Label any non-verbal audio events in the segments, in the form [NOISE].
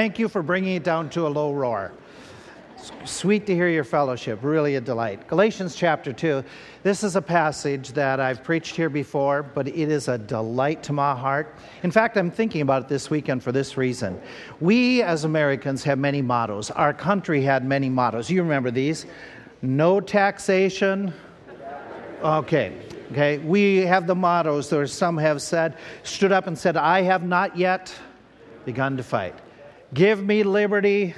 Thank you for bringing it down to a low roar. Sweet to hear your fellowship, really a delight. Galatians chapter 2. This is a passage that I've preached here before, but it is a delight to my heart. In fact, I'm thinking about it this weekend for this reason. We as Americans have many mottos. Our country had many mottos. You remember these? No taxation. Okay. Okay. We have the mottos, or some have said, stood up and said, I have not yet begun to fight. Give me liberty.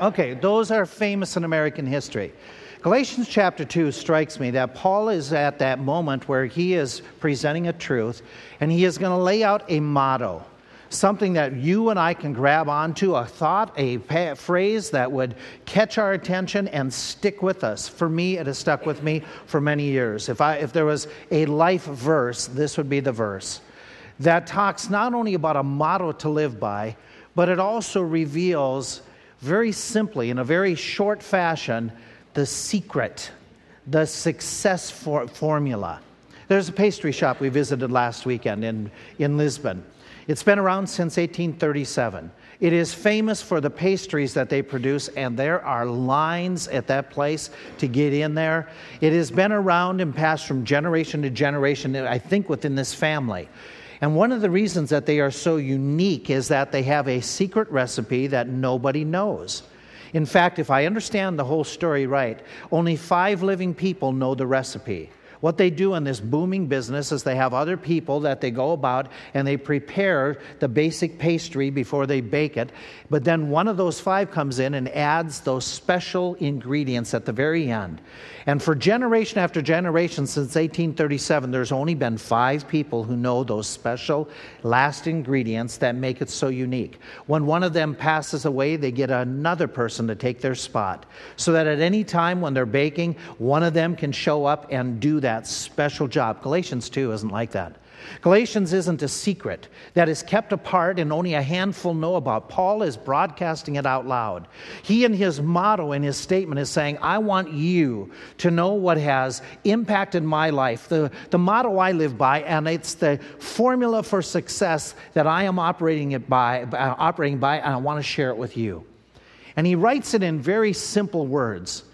Okay, those are famous in American history. Galatians chapter 2 strikes me that Paul is at that moment where he is presenting a truth and he is going to lay out a motto, something that you and I can grab onto, a thought, a phrase that would catch our attention and stick with us. For me, it has stuck with me for many years. If, I, if there was a life verse, this would be the verse that talks not only about a motto to live by, but it also reveals very simply, in a very short fashion, the secret, the success for- formula. There's a pastry shop we visited last weekend in, in Lisbon. It's been around since 1837. It is famous for the pastries that they produce, and there are lines at that place to get in there. It has been around and passed from generation to generation, I think, within this family. And one of the reasons that they are so unique is that they have a secret recipe that nobody knows. In fact, if I understand the whole story right, only five living people know the recipe. What they do in this booming business is they have other people that they go about and they prepare the basic pastry before they bake it. But then one of those five comes in and adds those special ingredients at the very end. And for generation after generation since 1837, there's only been five people who know those special last ingredients that make it so unique. When one of them passes away, they get another person to take their spot so that at any time when they're baking, one of them can show up and do that that special job. Galatians 2 isn't like that. Galatians isn't a secret that is kept apart and only a handful know about. Paul is broadcasting it out loud. He, in his motto, in his statement, is saying, I want you to know what has impacted my life, the, the motto I live by, and it's the formula for success that I am operating, it by, uh, operating by, and I want to share it with you. And he writes it in very simple words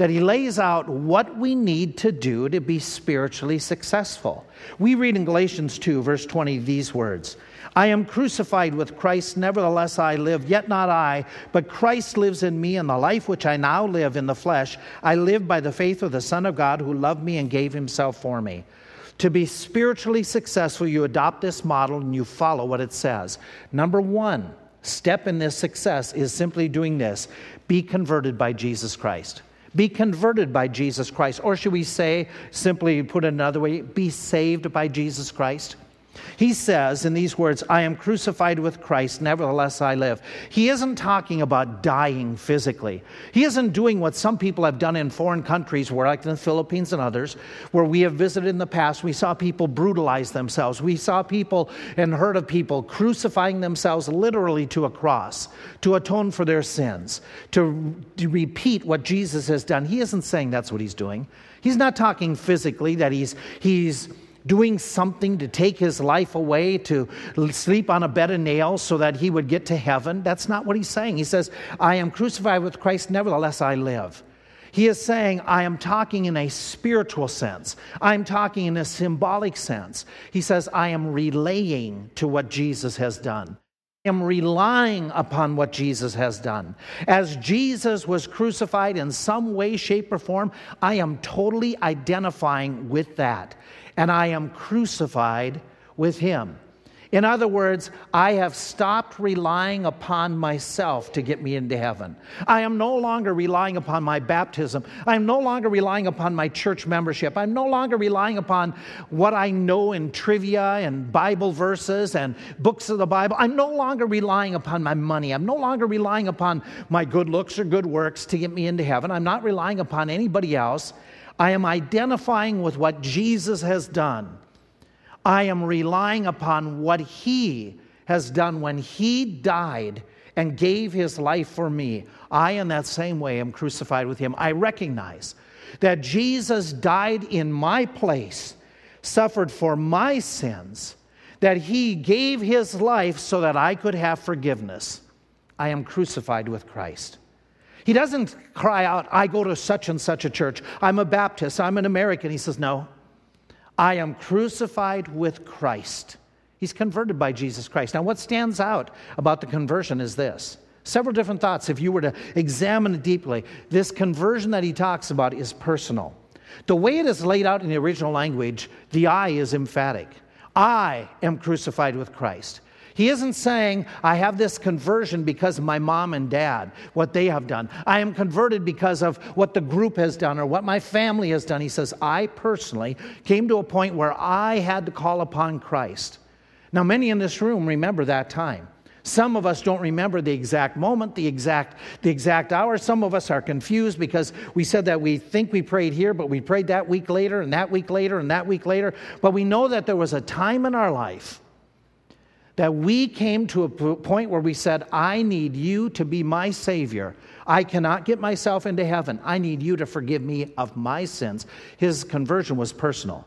that he lays out what we need to do to be spiritually successful. We read in Galatians 2, verse 20, these words I am crucified with Christ, nevertheless I live, yet not I, but Christ lives in me, and the life which I now live in the flesh, I live by the faith of the Son of God who loved me and gave himself for me. To be spiritually successful, you adopt this model and you follow what it says. Number one step in this success is simply doing this be converted by Jesus Christ. Be converted by Jesus Christ. Or should we say, simply put another way, be saved by Jesus Christ? He says in these words, I am crucified with Christ, nevertheless I live. He isn't talking about dying physically. He isn't doing what some people have done in foreign countries, where, like in the Philippines and others, where we have visited in the past. We saw people brutalize themselves. We saw people and heard of people crucifying themselves literally to a cross to atone for their sins, to, to repeat what Jesus has done. He isn't saying that's what he's doing. He's not talking physically that he's, he's doing something to take his life away, to sleep on a bed of nails so that he would get to heaven. That's not what he's saying. He says, I am crucified with Christ, nevertheless I live. He is saying, I am talking in a spiritual sense. I'm talking in a symbolic sense. He says, I am relaying to what Jesus has done. I am relying upon what Jesus has done. As Jesus was crucified in some way, shape, or form, I am totally identifying with that and I am crucified with him. In other words, I have stopped relying upon myself to get me into heaven. I am no longer relying upon my baptism. I am no longer relying upon my church membership. I'm no longer relying upon what I know in trivia and Bible verses and books of the Bible. I'm no longer relying upon my money. I'm no longer relying upon my good looks or good works to get me into heaven. I'm not relying upon anybody else. I am identifying with what Jesus has done. I am relying upon what He has done when He died and gave His life for me. I, in that same way, am crucified with Him. I recognize that Jesus died in my place, suffered for my sins, that He gave His life so that I could have forgiveness. I am crucified with Christ. He doesn't cry out, I go to such and such a church. I'm a Baptist. I'm an American. He says, No, I am crucified with Christ. He's converted by Jesus Christ. Now, what stands out about the conversion is this several different thoughts. If you were to examine it deeply, this conversion that he talks about is personal. The way it is laid out in the original language, the I is emphatic. I am crucified with Christ. He isn't saying, I have this conversion because of my mom and dad, what they have done. I am converted because of what the group has done or what my family has done. He says, I personally came to a point where I had to call upon Christ. Now, many in this room remember that time. Some of us don't remember the exact moment, the exact, the exact hour. Some of us are confused because we said that we think we prayed here, but we prayed that week later, and that week later, and that week later. But we know that there was a time in our life that we came to a point where we said, I need you to be my Savior. I cannot get myself into heaven. I need you to forgive me of my sins. His conversion was personal.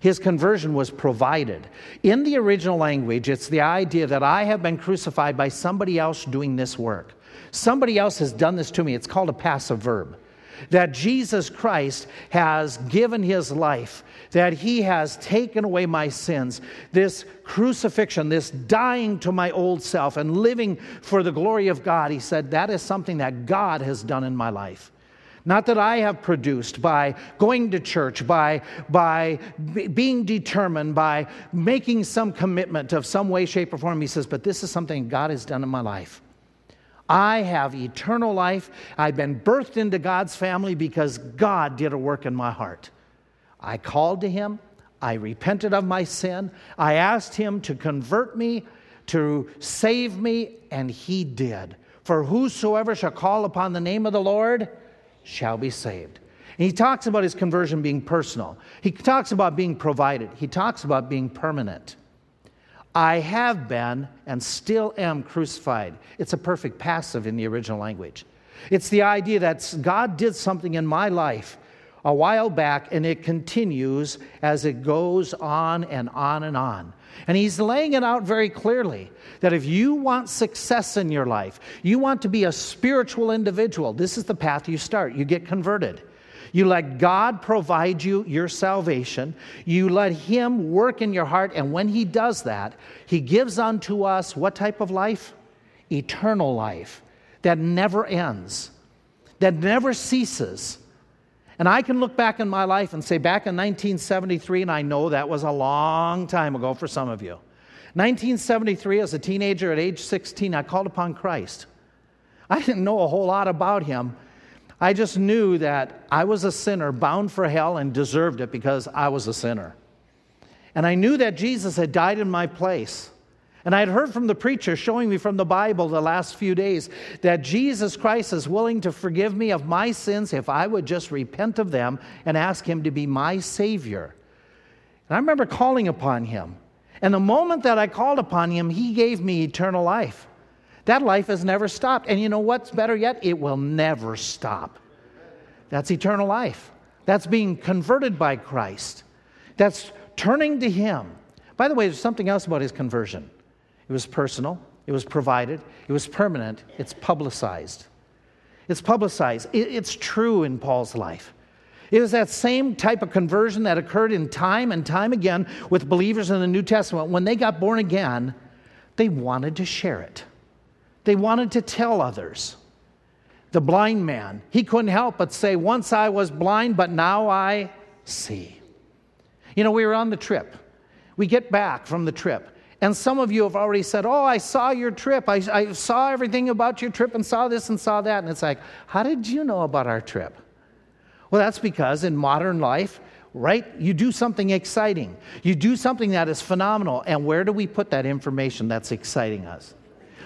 His conversion was provided. In the original language, it's the idea that I have been crucified by somebody else doing this work. Somebody else has done this to me. It's called a passive verb. That Jesus Christ has given his life, that he has taken away my sins. This crucifixion, this dying to my old self and living for the glory of God, he said, that is something that God has done in my life not that I have produced by going to church, by, by being determined, by making some commitment of some way, shape, or form. He says, but this is something God has done in my life. I have eternal life. I've been birthed into God's family because God did a work in my heart. I called to Him. I repented of my sin. I asked Him to convert me, to save me, and He did. For whosoever shall call upon the name of the Lord shall be saved. And he talks about his conversion being personal. He talks about being provided. He talks about being permanent. I have been and still am crucified. It's a perfect passive in the original language. It's the idea that God did something in my life a while back and it continues as it goes on and on and on. And he's laying it out very clearly that if you want success in your life, you want to be a spiritual individual, this is the path you start. You get converted. You let God provide you your salvation. You let Him work in your heart. And when He does that, He gives unto us what type of life? Eternal life that never ends, that never ceases. And I can look back in my life and say, back in 1973, and I know that was a long time ago for some of you. 1973, as a teenager at age 16, I called upon Christ. I didn't know a whole lot about him. I just knew that I was a sinner bound for hell and deserved it because I was a sinner. And I knew that Jesus had died in my place. And I had heard from the preacher showing me from the Bible the last few days that Jesus Christ is willing to forgive me of my sins if I would just repent of them and ask Him to be my Savior. And I remember calling upon Him. And the moment that I called upon Him, He gave me eternal life. That life has never stopped. And you know what's better yet? It will never stop. That's eternal life. That's being converted by Christ. That's turning to Him. By the way, there's something else about His conversion. It was personal, it was provided, it was permanent, it's publicized. It's publicized. It's true in Paul's life. It was that same type of conversion that occurred in time and time again with believers in the New Testament. When they got born again, they wanted to share it, they wanted to tell others. The blind man, he couldn't help but say, Once I was blind, but now I see. You know, we were on the trip. We get back from the trip. And some of you have already said, Oh, I saw your trip. I, I, saw everything about your trip and saw this and saw that. And it's like, How did you know about our trip? Well, that's because in modern life, right, you do something exciting. You do something that is phenomenal. And where do we put that information that's exciting us?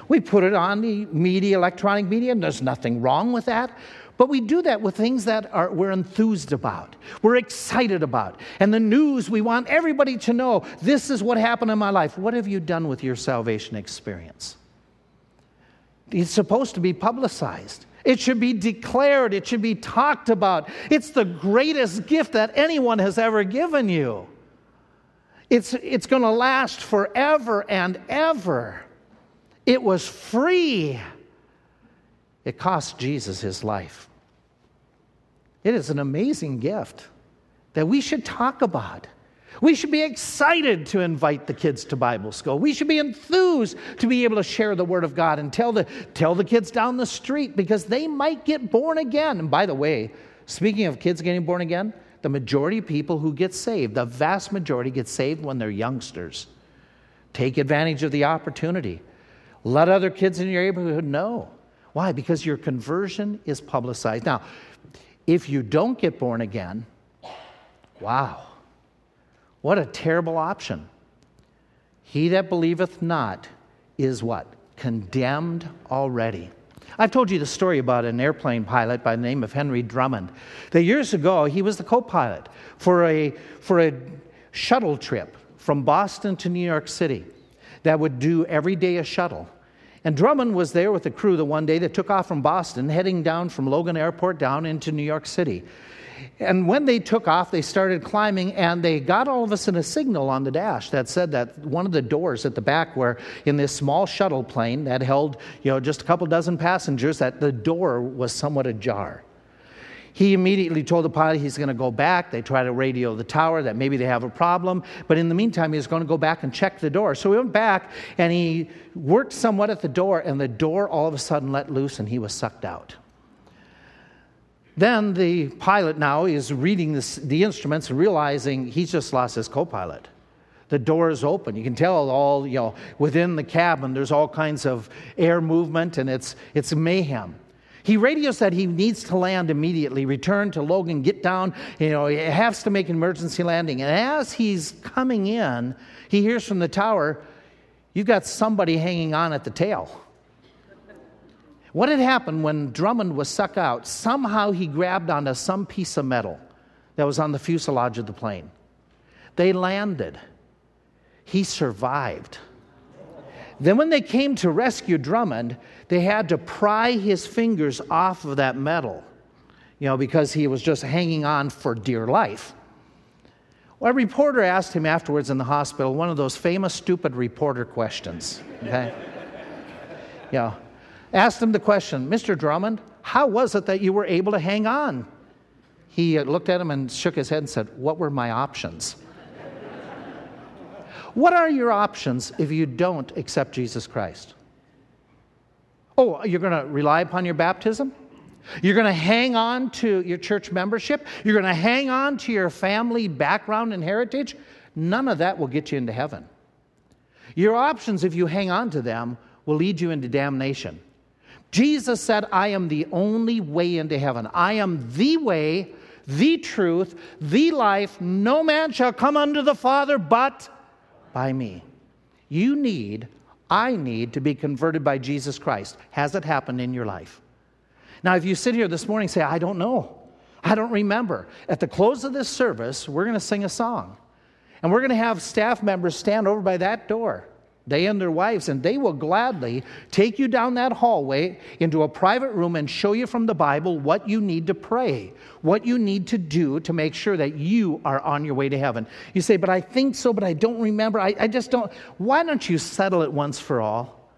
We put it on the media, electronic media, and there's nothing wrong with that. But we do that with things that are, we're enthused about, we're excited about. And the news, we want everybody to know this is what happened in my life. What have you done with your salvation experience? It's supposed to be publicized. It should be declared. It should be talked about. It's the greatest gift that anyone has ever given you. It's, it's going to last forever and ever. It was free. It cost Jesus his life. It is an amazing gift that we should talk about. We should be excited to invite the kids to Bible school. We should be enthused to be able to share the Word of God and tell the, tell the kids down the street because they might get born again. And by the way, speaking of kids getting born again, the majority of people who get saved, the vast majority get saved when they're youngsters. Take advantage of the opportunity. Let other kids in your neighborhood know. Why? Because your conversion is publicized. Now, if you don't get born again, wow, what a terrible option. He that believeth not is what? Condemned already. I've told you the story about an airplane pilot by the name of Henry Drummond. That years ago, he was the co pilot for a, for a shuttle trip from Boston to New York City that would do every day a shuttle. And Drummond was there with the crew the one day that took off from Boston, heading down from Logan Airport down into New York City. And when they took off, they started climbing, and they got all of us in a signal on the dash that said that one of the doors at the back, where in this small shuttle plane that held, you know, just a couple dozen passengers, that the door was somewhat ajar. He immediately told the pilot he's going to go back. They try to radio the tower that maybe they have a problem. But in the meantime, he's going to go back and check the door. So he went back and he worked somewhat at the door, and the door all of a sudden let loose and he was sucked out. Then the pilot now is reading this, the instruments and realizing he's just lost his co pilot. The door is open. You can tell all, you know, within the cabin, there's all kinds of air movement and it's, it's mayhem. He radios that he needs to land immediately, return to Logan, get down. You know, he has to make an emergency landing. And as he's coming in, he hears from the tower, You've got somebody hanging on at the tail. What had happened when Drummond was sucked out? Somehow he grabbed onto some piece of metal that was on the fuselage of the plane. They landed. He survived. Then, when they came to rescue Drummond, they had to pry his fingers off of that metal, you know, because he was just hanging on for dear life. Well, a reporter asked him afterwards in the hospital one of those famous stupid reporter questions. Okay? [LAUGHS] you know, asked him the question, Mr. Drummond, how was it that you were able to hang on? He uh, looked at him and shook his head and said, What were my options? [LAUGHS] what are your options if you don't accept Jesus Christ? Oh, you're going to rely upon your baptism? You're going to hang on to your church membership? You're going to hang on to your family background and heritage? None of that will get you into heaven. Your options, if you hang on to them, will lead you into damnation. Jesus said, I am the only way into heaven. I am the way, the truth, the life. No man shall come unto the Father but by me. You need I need to be converted by Jesus Christ. Has it happened in your life? Now, if you sit here this morning and say, I don't know, I don't remember, at the close of this service, we're going to sing a song. And we're going to have staff members stand over by that door they and their wives, and they will gladly take you down that hallway into a private room and show you from the Bible what you need to pray, what you need to do to make sure that you are on your way to heaven. You say, But I think so, but I don't remember. I, I just don't. Why don't you settle it once for all?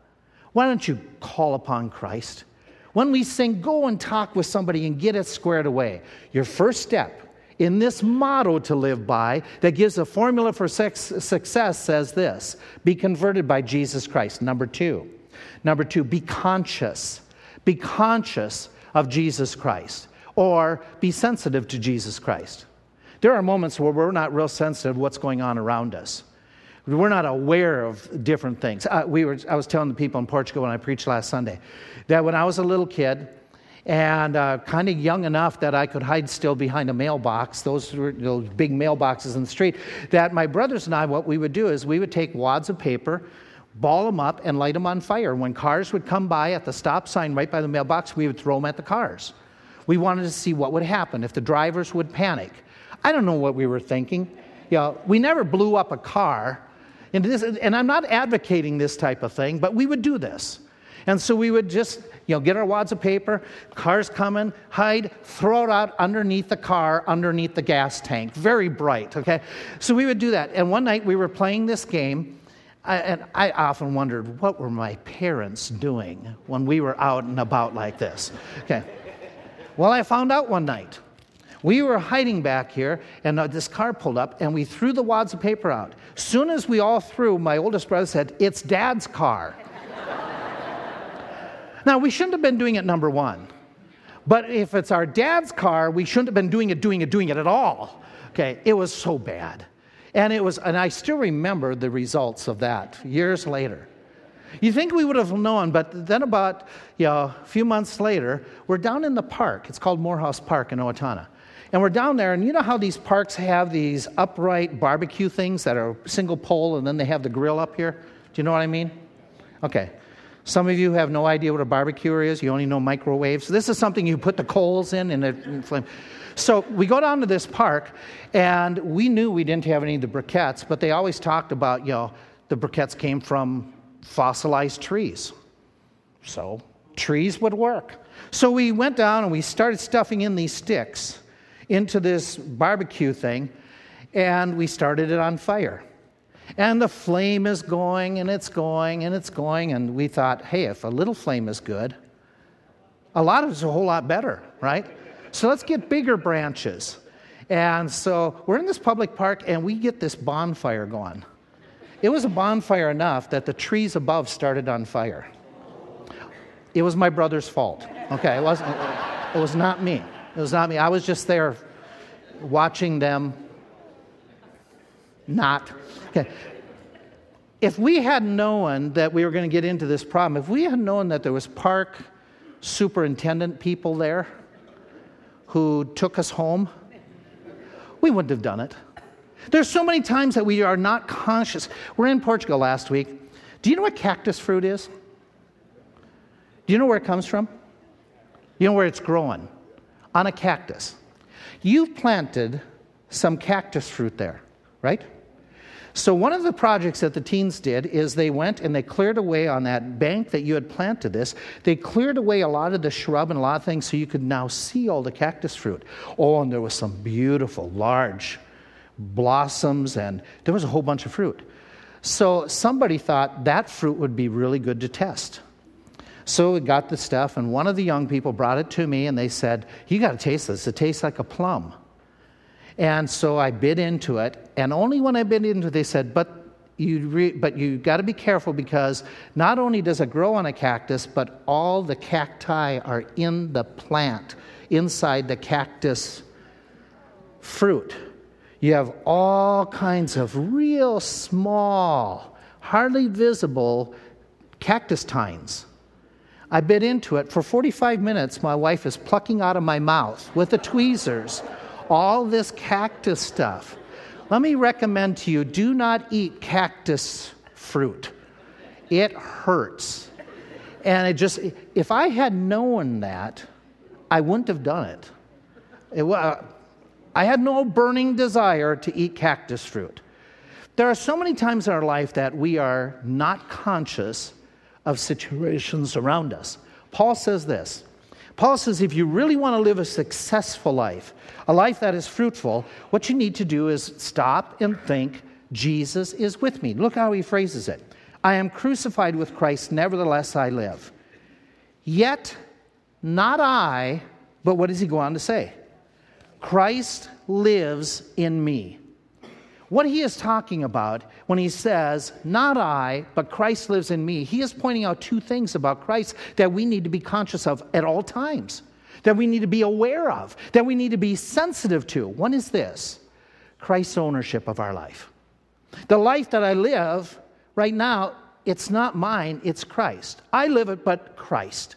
Why don't you call upon Christ? When we sing, go and talk with somebody and get it squared away. Your first step in this motto to live by that gives a formula for success says this be converted by Jesus Christ. Number two. Number two, be conscious. Be conscious of Jesus Christ or be sensitive to Jesus Christ. There are moments where we're not real sensitive to what's going on around us. We're not aware of different things. Uh, we were, I was telling the people in Portugal when I preached last Sunday that when I was a little kid, and uh, kind of young enough that I could hide still behind a mailbox. Those were those big mailboxes in the street. That my brothers and I, what we would do is we would take wads of paper, ball them up, and light them on fire. When cars would come by at the stop sign right by the mailbox, we would throw them at the cars. We wanted to see what would happen if the drivers would panic. I don't know what we were thinking. You know, we never blew up a car. And, this, and I'm not advocating this type of thing, but we would do this. And so we would just, you know, get our wads of paper, car's coming, hide, throw it out underneath the car, underneath the gas tank. Very bright, okay? So we would do that. And one night we were playing this game and I often wondered what were my parents doing when we were out and about like this. Okay. Well, I found out one night. We were hiding back here, and uh, this car pulled up, and we threw the wads of paper out. Soon as we all threw, my oldest brother said, It's dad's car. Now, we shouldn't have been doing it number one. But if it's our dad's car, we shouldn't have been doing it, doing it, doing it at all. Okay, it was so bad. And it was, and I still remember the results of that years later. You think we would have known, but then about you know, a few months later, we're down in the park. It's called Morehouse Park in Owatonna. And we're down there, and you know how these parks have these upright barbecue things that are single pole, and then they have the grill up here? Do you know what I mean? Okay. Some of you have no idea what a barbecue is. You only know microwaves. This is something you put the coals in and it flame. So we go down to this park, and we knew we didn't have any of the briquettes, but they always talked about, you know, the briquettes came from fossilized trees. So trees would work. So we went down and we started stuffing in these sticks into this barbecue thing, and we started it on fire. And the flame is going and it's going and it's going, and we thought, hey, if a little flame is good, a lot of it's a whole lot better, right? So let's get bigger branches. And so we're in this public park and we get this bonfire going. It was a bonfire enough that the trees above started on fire. It was my brother's fault. Okay, it wasn't it was not me. It was not me. I was just there watching them not. Okay. If we had known that we were going to get into this problem, if we had known that there was park superintendent people there, who took us home, we wouldn't have done it. There's so many times that we are not conscious. We're in Portugal last week. Do you know what cactus fruit is? Do you know where it comes from? You know where it's growing? On a cactus. You've planted some cactus fruit there, right? So, one of the projects that the teens did is they went and they cleared away on that bank that you had planted this. They cleared away a lot of the shrub and a lot of things so you could now see all the cactus fruit. Oh, and there was some beautiful, large blossoms, and there was a whole bunch of fruit. So, somebody thought that fruit would be really good to test. So, we got the stuff, and one of the young people brought it to me and they said, You got to taste this. It tastes like a plum. And so I bit into it, and only when I bit into it, they said, but you re- but you got to be careful because not only does it grow on a cactus, but all the cacti are in the plant, inside the cactus fruit. You have all kinds of real small, hardly visible cactus tines. I bit into it. For 45 minutes, my wife is plucking out of my mouth with the tweezers all this cactus stuff. Let me recommend to you do not eat cactus fruit, it hurts. And it just, if I had known that, I wouldn't have done it. it uh, I had no burning desire to eat cactus fruit. There are so many times in our life that we are not conscious of situations around us. Paul says this Paul says if you really want to live a successful life, a life that is fruitful, what you need to do is stop and think, Jesus is with me. Look how he phrases it I am crucified with Christ, nevertheless I live. Yet, not I, but what does he go on to say? Christ lives in me. What he is talking about when he says, Not I, but Christ lives in me, he is pointing out two things about Christ that we need to be conscious of at all times, that we need to be aware of, that we need to be sensitive to. One is this Christ's ownership of our life. The life that I live right now, it's not mine, it's Christ. I live it, but Christ.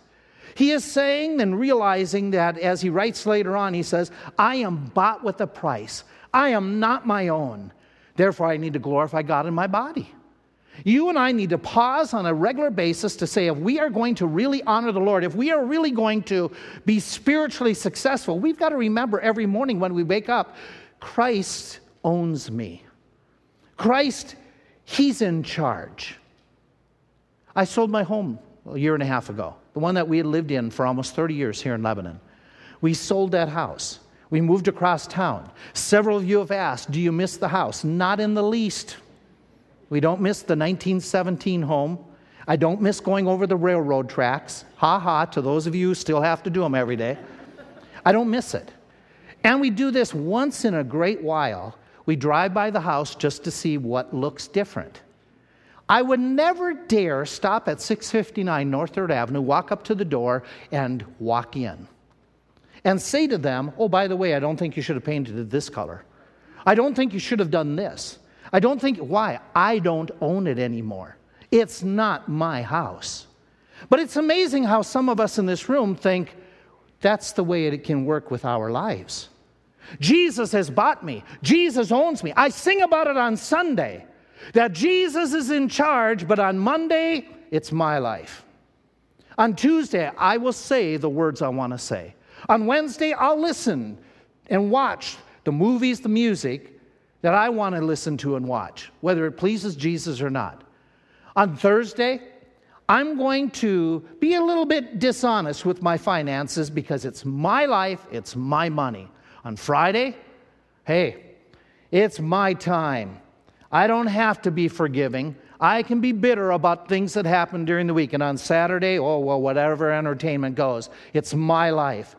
He is saying and realizing that as he writes later on, he says, I am bought with a price. I am not my own. Therefore, I need to glorify God in my body. You and I need to pause on a regular basis to say, if we are going to really honor the Lord, if we are really going to be spiritually successful, we've got to remember every morning when we wake up Christ owns me. Christ, He's in charge. I sold my home a year and a half ago, the one that we had lived in for almost 30 years here in Lebanon. We sold that house. We moved across town. Several of you have asked, Do you miss the house? Not in the least. We don't miss the 1917 home. I don't miss going over the railroad tracks. Ha ha, to those of you who still have to do them every day. I don't miss it. And we do this once in a great while. We drive by the house just to see what looks different. I would never dare stop at 659 North 3rd Avenue, walk up to the door, and walk in. And say to them, Oh, by the way, I don't think you should have painted it this color. I don't think you should have done this. I don't think, why? I don't own it anymore. It's not my house. But it's amazing how some of us in this room think that's the way it can work with our lives. Jesus has bought me, Jesus owns me. I sing about it on Sunday that Jesus is in charge, but on Monday, it's my life. On Tuesday, I will say the words I want to say. On Wednesday, I'll listen and watch the movies, the music that I want to listen to and watch, whether it pleases Jesus or not. On Thursday, I'm going to be a little bit dishonest with my finances because it's my life, it's my money. On Friday, hey, it's my time. I don't have to be forgiving. I can be bitter about things that happen during the week. And on Saturday, oh, well, whatever entertainment goes, it's my life.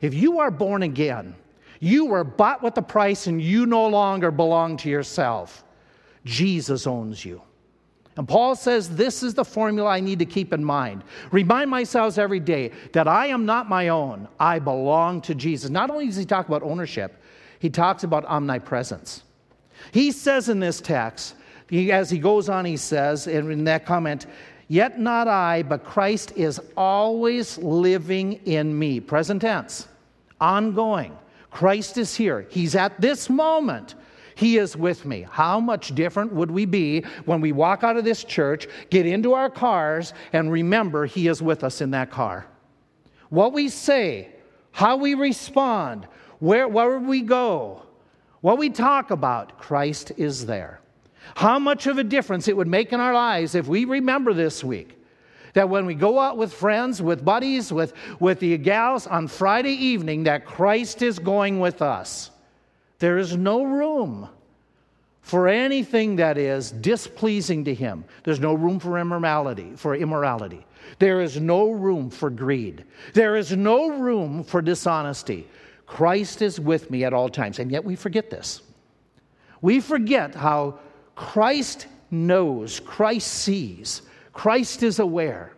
If you are born again, you were bought with a price and you no longer belong to yourself. Jesus owns you. And Paul says this is the formula I need to keep in mind. Remind myself every day that I am not my own, I belong to Jesus. Not only does he talk about ownership, he talks about omnipresence. He says in this text, he, as he goes on, he says in that comment, Yet not I, but Christ is always living in me. Present tense, ongoing. Christ is here. He's at this moment. He is with me. How much different would we be when we walk out of this church, get into our cars, and remember He is with us in that car? What we say, how we respond, where, where we go, what we talk about, Christ is there. How much of a difference it would make in our lives if we remember this week that when we go out with friends, with buddies, with, with the gals on Friday evening, that Christ is going with us. There is no room for anything that is displeasing to him. There's no room for immorality, for immorality. There is no room for greed. There is no room for dishonesty. Christ is with me at all times. And yet we forget this. We forget how Christ knows, Christ sees, Christ is aware.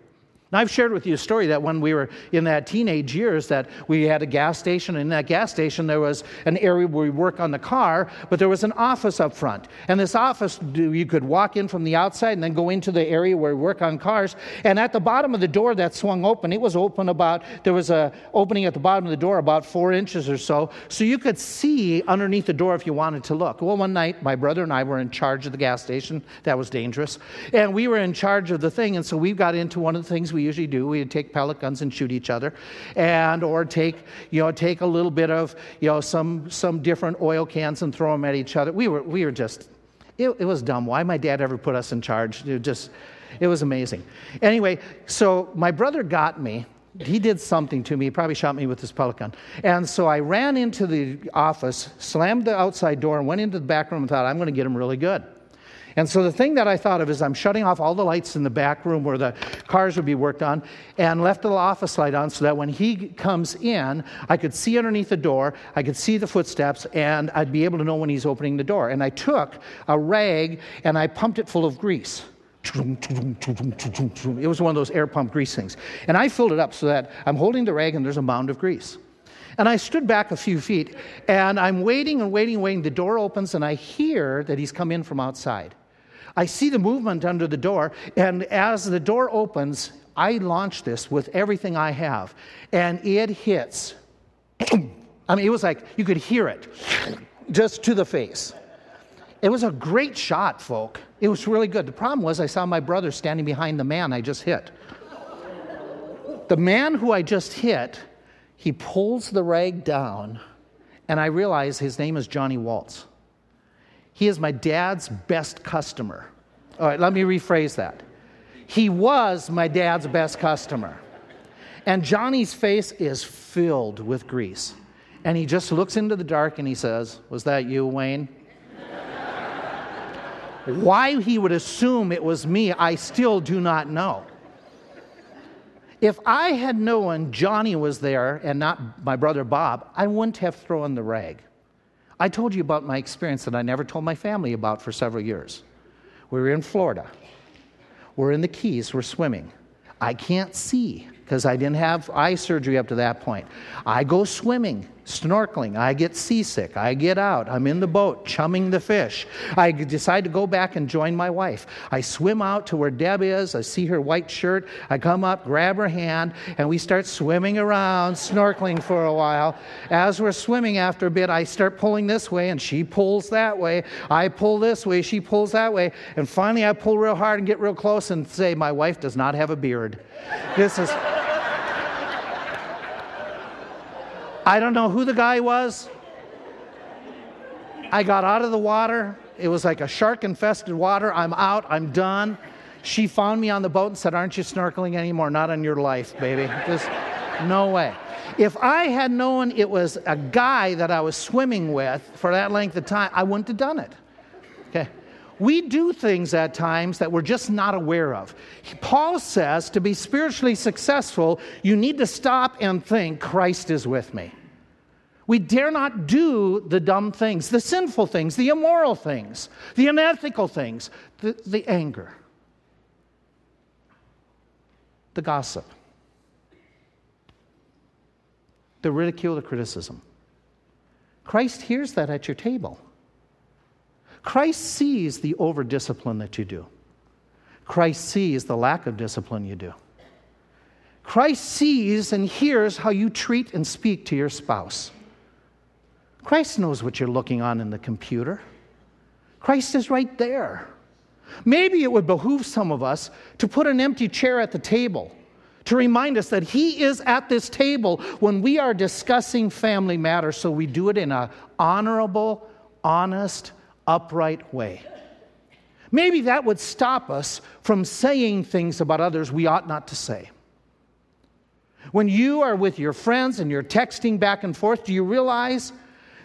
Now, I've shared with you a story that when we were in that teenage years that we had a gas station. And in that gas station, there was an area where we work on the car, but there was an office up front. And this office, you could walk in from the outside and then go into the area where we work on cars. And at the bottom of the door that swung open, it was open about, there was a opening at the bottom of the door about four inches or so. So you could see underneath the door if you wanted to look. Well, one night, my brother and I were in charge of the gas station. That was dangerous. And we were in charge of the thing. And so we got into one of the things usually do. We'd take pellet guns and shoot each other, and or take you know take a little bit of you know some some different oil cans and throw them at each other. We were we were just it, it was dumb. Why my dad ever put us in charge? It just it was amazing. Anyway, so my brother got me he did something to me. He probably shot me with his pellet gun. And so I ran into the office, slammed the outside door, and went into the back room and thought, I'm going to get him really good. And so the thing that I thought of is I'm shutting off all the lights in the back room where the cars would be worked on and left the office light on so that when he comes in, I could see underneath the door, I could see the footsteps, and I'd be able to know when he's opening the door. And I took a rag and I pumped it full of grease. It was one of those air pump grease things. And I filled it up so that I'm holding the rag and there's a mound of grease. And I stood back a few feet and I'm waiting and waiting and waiting. The door opens and I hear that he's come in from outside. I see the movement under the door, and as the door opens, I launch this with everything I have, and it hits. I mean, it was like you could hear it just to the face. It was a great shot, folk. It was really good. The problem was, I saw my brother standing behind the man I just hit. the man who I just hit, he pulls the rag down, and I realize his name is Johnny Waltz. He is my dad's best customer. All right, let me rephrase that. He was my dad's best customer. And Johnny's face is filled with grease. And he just looks into the dark and he says, Was that you, Wayne? [LAUGHS] Why he would assume it was me, I still do not know. If I had known Johnny was there and not my brother Bob, I wouldn't have thrown the rag. I told you about my experience that I never told my family about for several years. We were in Florida. We're in the Keys, we're swimming. I can't see because I didn't have eye surgery up to that point. I go swimming, snorkeling. I get seasick. I get out. I'm in the boat, chumming the fish. I decide to go back and join my wife. I swim out to where Deb is. I see her white shirt. I come up, grab her hand, and we start swimming around, snorkeling for a while. As we're swimming after a bit, I start pulling this way, and she pulls that way. I pull this way, she pulls that way. And finally, I pull real hard and get real close and say, My wife does not have a beard. This is. I don't know who the guy was. I got out of the water. It was like a shark infested water. I'm out. I'm done. She found me on the boat and said, Aren't you snorkeling anymore? Not on your life, baby. Just no way. If I had known it was a guy that I was swimming with for that length of time, I wouldn't have done it. Okay. We do things at times that we're just not aware of. Paul says to be spiritually successful, you need to stop and think, Christ is with me. We dare not do the dumb things, the sinful things, the immoral things, the unethical things, the, the anger, the gossip, the ridicule, the criticism. Christ hears that at your table. Christ sees the over discipline that you do. Christ sees the lack of discipline you do. Christ sees and hears how you treat and speak to your spouse. Christ knows what you're looking on in the computer. Christ is right there. Maybe it would behoove some of us to put an empty chair at the table to remind us that He is at this table when we are discussing family matters, so we do it in an honorable, honest, upright way. Maybe that would stop us from saying things about others we ought not to say. When you are with your friends and you're texting back and forth, do you realize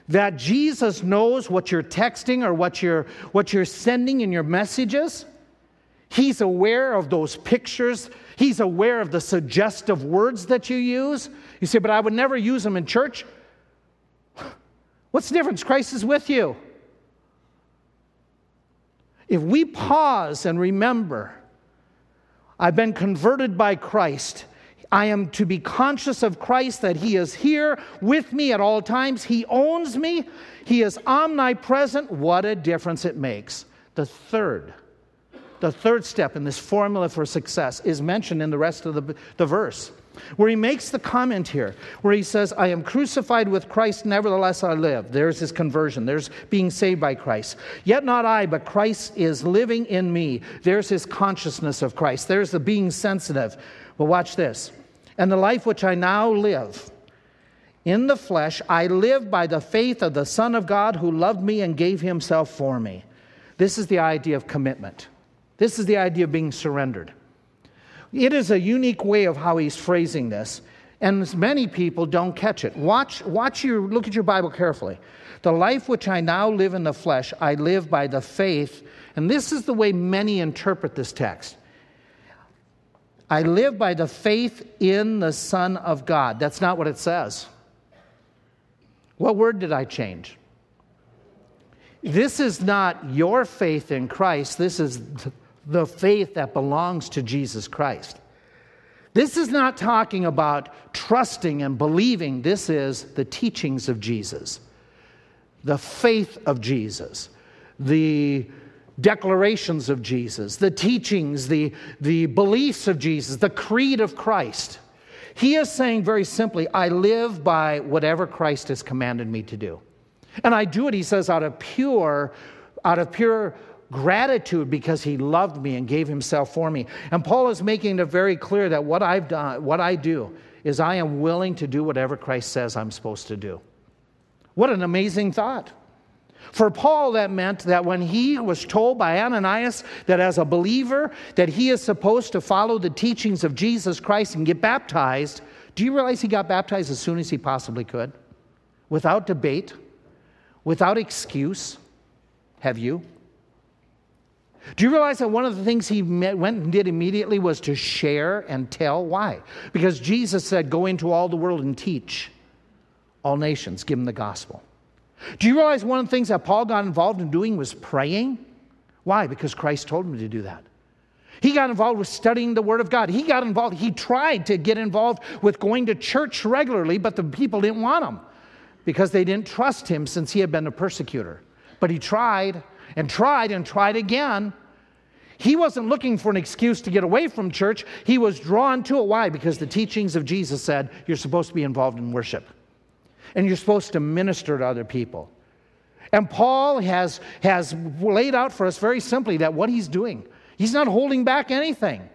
that Jesus knows what you're texting or what you're, what you're sending in your messages. He's aware of those pictures. He's aware of the suggestive words that you use. You say, but I would never use them in church. [SIGHS] What's the difference? Christ is with you. If we pause and remember, I've been converted by Christ I am to be conscious of Christ that He is here with me at all times. He owns me, He is omnipresent. What a difference it makes. The third, the third step in this formula for success is mentioned in the rest of the, the verse, where he makes the comment here, where he says, I am crucified with Christ, nevertheless I live. There's his conversion, there's being saved by Christ. Yet not I, but Christ is living in me. There's his consciousness of Christ, there's the being sensitive. But watch this. And the life which I now live in the flesh, I live by the faith of the Son of God who loved me and gave himself for me. This is the idea of commitment. This is the idea of being surrendered. It is a unique way of how he's phrasing this, and many people don't catch it. Watch, watch your, look at your Bible carefully. The life which I now live in the flesh, I live by the faith, and this is the way many interpret this text. I live by the faith in the Son of God. That's not what it says. What word did I change? This is not your faith in Christ, this is the faith that belongs to Jesus Christ. This is not talking about trusting and believing, this is the teachings of Jesus, the faith of Jesus, the declarations of Jesus, the teachings, the, the beliefs of Jesus, the creed of Christ. He is saying very simply, I live by whatever Christ has commanded me to do. And I do it, he says, out of pure, out of pure gratitude because he loved me and gave himself for me. And Paul is making it very clear that what I've done, what I do, is I am willing to do whatever Christ says I'm supposed to do. What an amazing thought. For Paul, that meant that when he was told by Ananias that as a believer that he is supposed to follow the teachings of Jesus Christ and get baptized, do you realize he got baptized as soon as he possibly could? Without debate, without excuse. Have you? Do you realize that one of the things he met, went and did immediately was to share and tell? Why? Because Jesus said, Go into all the world and teach all nations, give them the gospel. Do you realize one of the things that Paul got involved in doing was praying? Why? Because Christ told him to do that. He got involved with studying the Word of God. He got involved, he tried to get involved with going to church regularly, but the people didn't want him because they didn't trust him since he had been a persecutor. But he tried and tried and tried again. He wasn't looking for an excuse to get away from church. He was drawn to it. Why? Because the teachings of Jesus said you're supposed to be involved in worship and you're supposed to minister to other people. And Paul has, has laid out for us very simply that what he's doing, he's not holding back anything.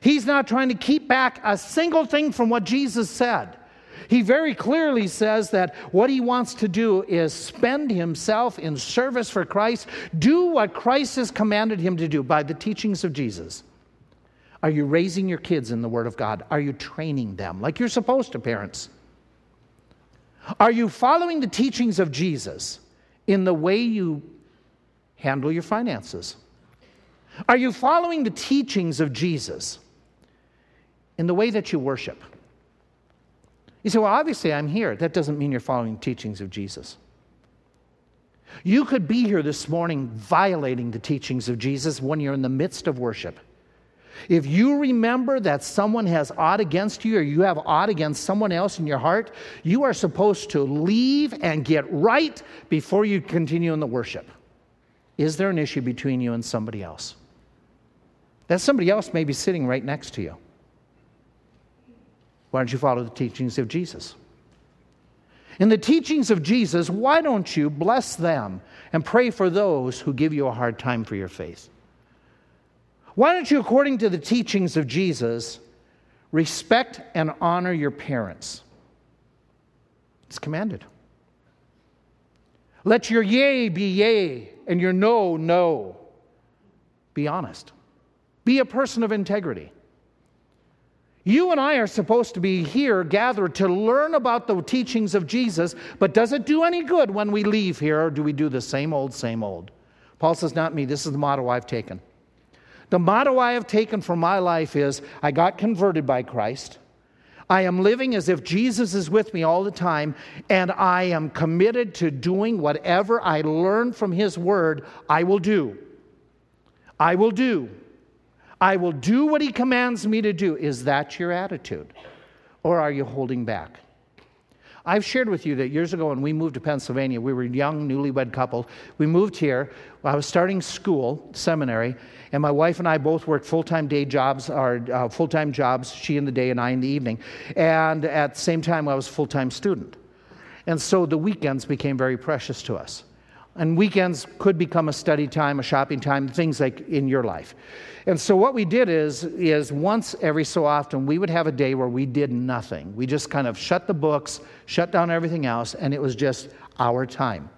He's not trying to keep back a single thing from what Jesus said. He very clearly says that what he wants to do is spend himself in service for Christ, do what Christ has commanded him to do by the teachings of Jesus. Are you raising your kids in the Word of God? Are you training them like you're supposed to, parents? Are you following the teachings of Jesus in the way you handle your finances? Are you following the teachings of Jesus in the way that you worship? You say, well, obviously I'm here. That doesn't mean you're following the teachings of Jesus. You could be here this morning violating the teachings of Jesus when you're in the midst of worship. If you remember that someone has ought against you or you have ought against someone else in your heart, you are supposed to leave and get right before you continue in the worship. Is there an issue between you and somebody else? That somebody else may be sitting right next to you. Why don't you follow the teachings of Jesus? In the teachings of Jesus, why don't you bless them and pray for those who give you a hard time for your faith? Why don't you, according to the teachings of Jesus, respect and honor your parents? It's commanded. Let your yea be yea and your no, no. Be honest. Be a person of integrity. You and I are supposed to be here gathered to learn about the teachings of Jesus, but does it do any good when we leave here, or do we do the same old, same old? Paul says, Not me. This is the motto I've taken. The motto I have taken for my life is I got converted by Christ. I am living as if Jesus is with me all the time, and I am committed to doing whatever I learn from His Word, I will do. I will do. I will do what He commands me to do. Is that your attitude? Or are you holding back? I've shared with you that years ago when we moved to Pennsylvania, we were a young, newlywed couple. We moved here. I was starting school, seminary, and my wife and I both worked full time day jobs, our uh, full time jobs, she in the day and I in the evening. And at the same time, I was a full time student. And so the weekends became very precious to us. And weekends could become a study time, a shopping time, things like in your life. And so what we did is, is once every so often, we would have a day where we did nothing. We just kind of shut the books, shut down everything else, and it was just our time.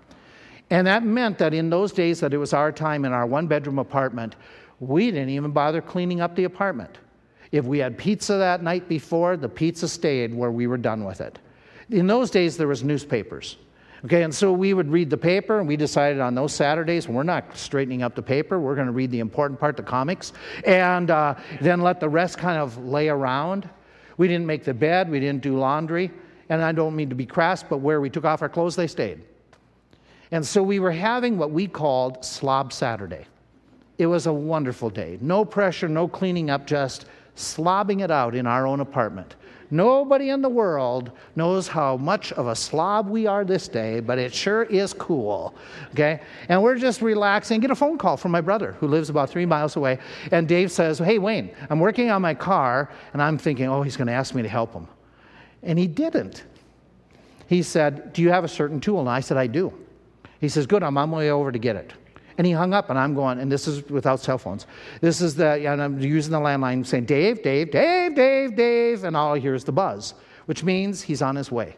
And that meant that in those days that it was our time in our one bedroom apartment, we didn't even bother cleaning up the apartment. If we had pizza that night before, the pizza stayed where we were done with it. In those days, there was newspapers. Okay, and so we would read the paper, and we decided on those Saturdays we're not straightening up the paper. We're going to read the important part, the comics, and uh, then let the rest kind of lay around. We didn't make the bed, we didn't do laundry, and I don't mean to be crass, but where we took off our clothes, they stayed. And so we were having what we called Slob Saturday. It was a wonderful day. No pressure, no cleaning up, just slobbing it out in our own apartment. Nobody in the world knows how much of a slob we are this day, but it sure is cool. Okay? And we're just relaxing. Get a phone call from my brother who lives about three miles away. And Dave says, Hey, Wayne, I'm working on my car. And I'm thinking, Oh, he's going to ask me to help him. And he didn't. He said, Do you have a certain tool? And I said, I do. He says, Good, I'm on my way over to get it. And he hung up, and I'm going, and this is without cell phones. This is the, and I'm using the landline saying, Dave, Dave, Dave, Dave, Dave, and all I hear is the buzz, which means he's on his way.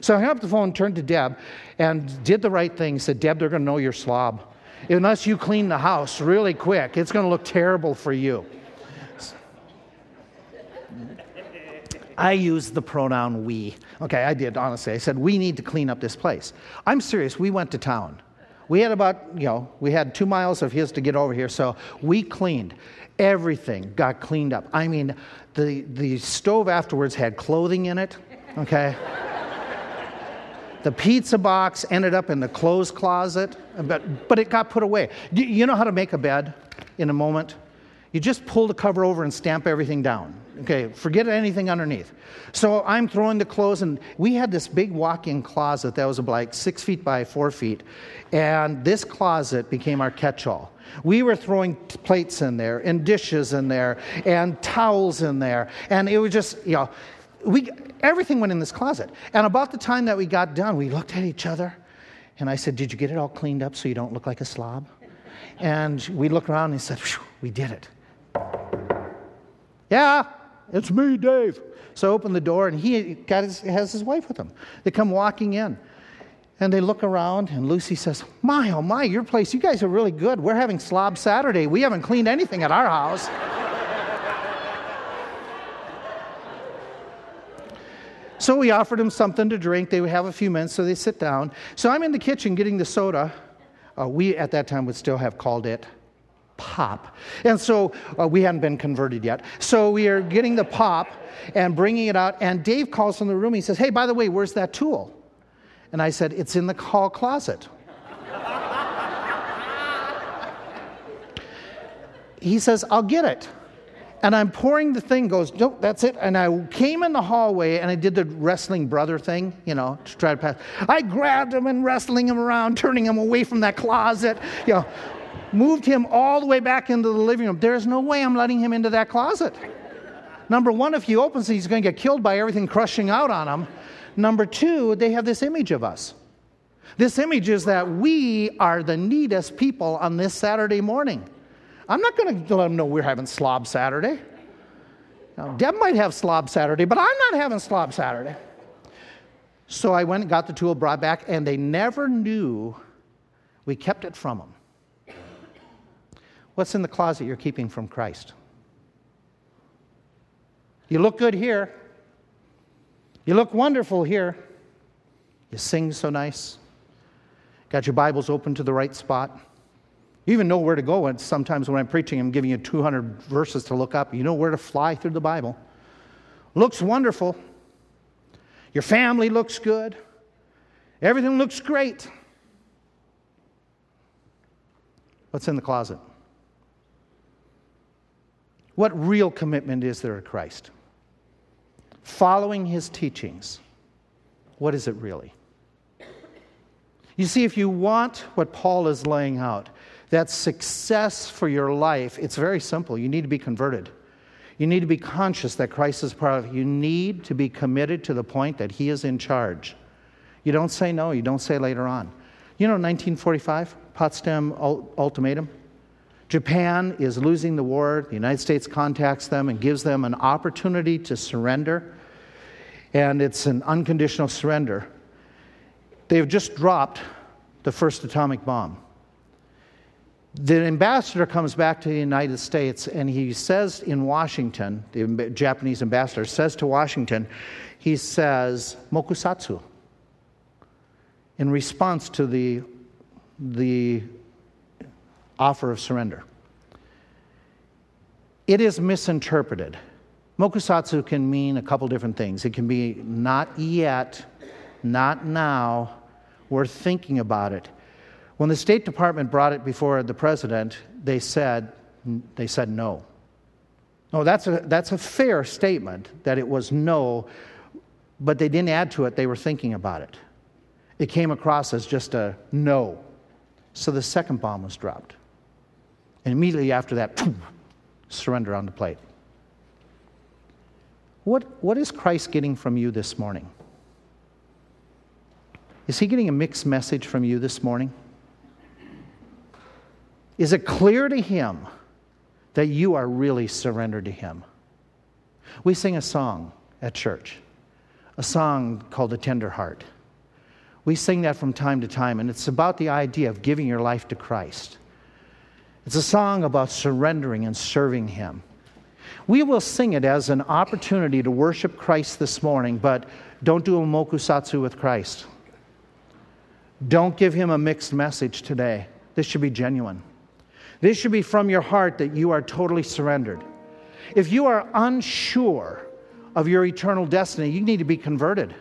So I hung up the phone, turned to Deb, and did the right thing. Said, Deb, they're going to know you're slob. Unless you clean the house really quick, it's going to look terrible for you. I used the pronoun we. Okay, I did, honestly. I said, we need to clean up this place. I'm serious. We went to town. We had about, you know, we had two miles of his to get over here, so we cleaned. Everything got cleaned up. I mean, the, the stove afterwards had clothing in it, okay? the pizza box ended up in the clothes closet, but, but it got put away. You know how to make a bed in a moment? You just pull the cover over and stamp everything down. Okay, forget anything underneath. So I'm throwing the clothes, and we had this big walk in closet that was like six feet by four feet. And this closet became our catch all. We were throwing plates in there, and dishes in there, and towels in there. And it was just, you know, we, everything went in this closet. And about the time that we got done, we looked at each other, and I said, Did you get it all cleaned up so you don't look like a slob? And we looked around and said, We did it. Yeah, it's me, Dave. So I open the door, and he got his, has his wife with him. They come walking in. And they look around, and Lucy says, My, oh my, your place, you guys are really good. We're having Slob Saturday. We haven't cleaned anything at our house. so we offered them something to drink. They would have a few minutes, so they sit down. So I'm in the kitchen getting the soda. Uh, we, at that time, would still have called it pop. And so uh, we hadn't been converted yet. So we are getting the pop and bringing it out. And Dave calls from the room. He says, Hey, by the way, where's that tool? And I said, It's in the hall closet. [LAUGHS] he says, I'll get it. And I'm pouring the thing, goes, nope, that's it. And I came in the hallway and I did the wrestling brother thing, you know, to try to pass. I grabbed him and wrestling him around, turning him away from that closet, you know, moved him all the way back into the living room. There's no way I'm letting him into that closet. Number one, if he opens it, he's going to get killed by everything crushing out on him. Number two, they have this image of us. This image is that we are the neatest people on this Saturday morning. I'm not going to let them know we're having Slob Saturday. Now, Deb might have Slob Saturday, but I'm not having Slob Saturday. So I went and got the tool, brought back, and they never knew we kept it from them. What's in the closet you're keeping from Christ? You look good here. You look wonderful here. You sing so nice. Got your Bibles open to the right spot. You even know where to go. And sometimes when I'm preaching, I'm giving you 200 verses to look up. You know where to fly through the Bible. Looks wonderful. Your family looks good. Everything looks great. What's in the closet? What real commitment is there to Christ? following his teachings, what is it really? You see, if you want what Paul is laying out, that success for your life, it's very simple. You need to be converted. You need to be conscious that Christ is part of it. You need to be committed to the point that He is in charge. You don't say no, you don't say later on. You know, 1945, Potsdam Ultimatum. Japan is losing the war. The United States contacts them and gives them an opportunity to surrender. And it's an unconditional surrender. They've just dropped the first atomic bomb. The ambassador comes back to the United States and he says in Washington, the Japanese ambassador says to Washington, he says, Mokusatsu, in response to the, the offer of surrender. It is misinterpreted. Mokusatsu can mean a couple different things. It can be not yet, not now, we're thinking about it. When the State Department brought it before the president, they said, they said no. No, that's a, that's a fair statement that it was no, but they didn't add to it, they were thinking about it. It came across as just a no. So the second bomb was dropped. And immediately after that, surrender on the plate. What, what is Christ getting from you this morning? Is he getting a mixed message from you this morning? Is it clear to him that you are really surrendered to him? We sing a song at church, a song called A Tender Heart. We sing that from time to time, and it's about the idea of giving your life to Christ. It's a song about surrendering and serving Him. We will sing it as an opportunity to worship Christ this morning, but don't do a mokusatsu with Christ. Don't give him a mixed message today. This should be genuine. This should be from your heart that you are totally surrendered. If you are unsure of your eternal destiny, you need to be converted.